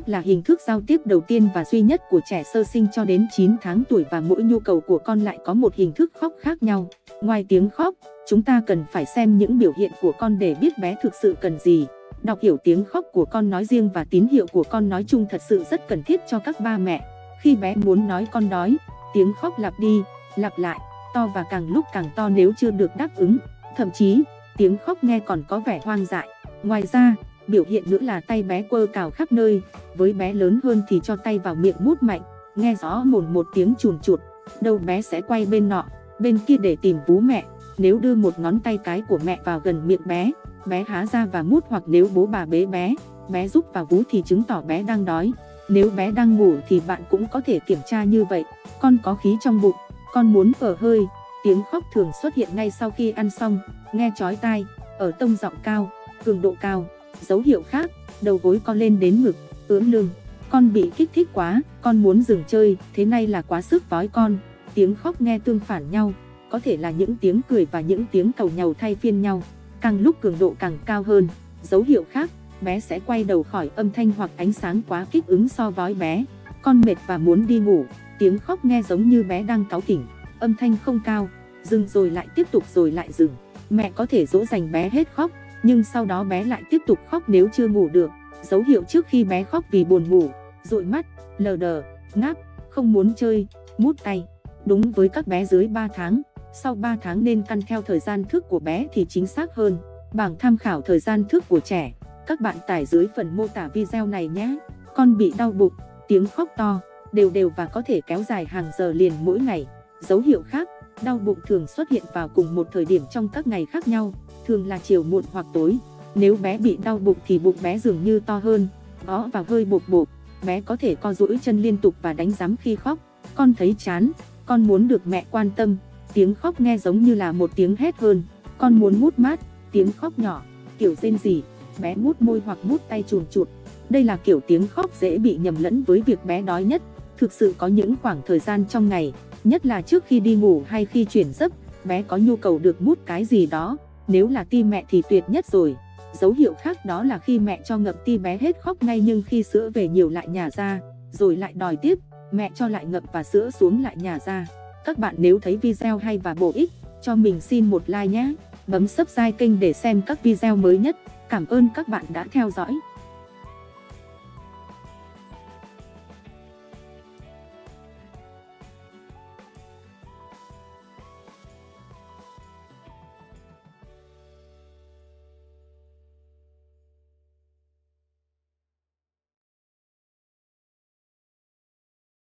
khóc là hình thức giao tiếp đầu tiên và duy nhất của trẻ sơ sinh cho đến 9 tháng tuổi và mỗi nhu cầu của con lại có một hình thức khóc khác nhau. Ngoài tiếng khóc, chúng ta cần phải xem những biểu hiện của con để biết bé thực sự cần gì. Đọc hiểu tiếng khóc của con nói riêng và tín hiệu của con nói chung thật sự rất cần thiết cho các ba mẹ. Khi bé muốn nói con đói, tiếng khóc lặp đi, lặp lại, to và càng lúc càng to nếu chưa được đáp ứng. Thậm chí, tiếng khóc nghe còn có vẻ hoang dại. Ngoài ra, biểu hiện nữa là tay bé quơ cào khắp nơi, với bé lớn hơn thì cho tay vào miệng mút mạnh, nghe rõ mồn một tiếng chùn chụt, đầu bé sẽ quay bên nọ, bên kia để tìm vú mẹ. Nếu đưa một ngón tay cái của mẹ vào gần miệng bé, bé há ra và mút hoặc nếu bố bà bế bé, bé giúp vào vú thì chứng tỏ bé đang đói. Nếu bé đang ngủ thì bạn cũng có thể kiểm tra như vậy. Con có khí trong bụng, con muốn ở hơi. Tiếng khóc thường xuất hiện ngay sau khi ăn xong, nghe chói tai, ở tông giọng cao, cường độ cao. Dấu hiệu khác, đầu gối con lên đến ngực, ưỡn lưng. Con bị kích thích quá, con muốn dừng chơi, thế này là quá sức vói con. Tiếng khóc nghe tương phản nhau, có thể là những tiếng cười và những tiếng cầu nhau thay phiên nhau. Càng lúc cường độ càng cao hơn, dấu hiệu khác, bé sẽ quay đầu khỏi âm thanh hoặc ánh sáng quá kích ứng so với bé. Con mệt và muốn đi ngủ, tiếng khóc nghe giống như bé đang cáu kỉnh, âm thanh không cao, dừng rồi lại tiếp tục rồi lại dừng. Mẹ có thể dỗ dành bé hết khóc, nhưng sau đó bé lại tiếp tục khóc nếu chưa ngủ được. Dấu hiệu trước khi bé khóc vì buồn ngủ, dụi mắt, lờ đờ, ngáp, không muốn chơi, mút tay. Đúng với các bé dưới 3 tháng, sau 3 tháng nên căn theo thời gian thức của bé thì chính xác hơn. Bảng tham khảo thời gian thức của trẻ, các bạn tải dưới phần mô tả video này nhé. Con bị đau bụng, tiếng khóc to, đều đều và có thể kéo dài hàng giờ liền mỗi ngày. Dấu hiệu khác, đau bụng thường xuất hiện vào cùng một thời điểm trong các ngày khác nhau, thường là chiều muộn hoặc tối. Nếu bé bị đau bụng thì bụng bé dường như to hơn, gõ và hơi bột bột. Bé có thể co duỗi chân liên tục và đánh giám khi khóc. Con thấy chán, con muốn được mẹ quan tâm. Tiếng khóc nghe giống như là một tiếng hét hơn. Con muốn mút mát, tiếng khóc nhỏ, kiểu rên rỉ, bé mút môi hoặc mút tay chuồn chuột. Đây là kiểu tiếng khóc dễ bị nhầm lẫn với việc bé đói nhất. Thực sự có những khoảng thời gian trong ngày, nhất là trước khi đi ngủ hay khi chuyển giấc, bé có nhu cầu được mút cái gì đó. Nếu là ti mẹ thì tuyệt nhất rồi. Dấu hiệu khác đó là khi mẹ cho ngậm ti bé hết khóc ngay nhưng khi sữa về nhiều lại nhả ra, rồi lại đòi tiếp, mẹ cho lại ngậm và sữa xuống lại nhả ra. Các bạn nếu thấy video hay và bổ ích, cho mình xin một like nhé. Bấm subscribe kênh để xem các video mới nhất. Cảm ơn các bạn đã theo dõi.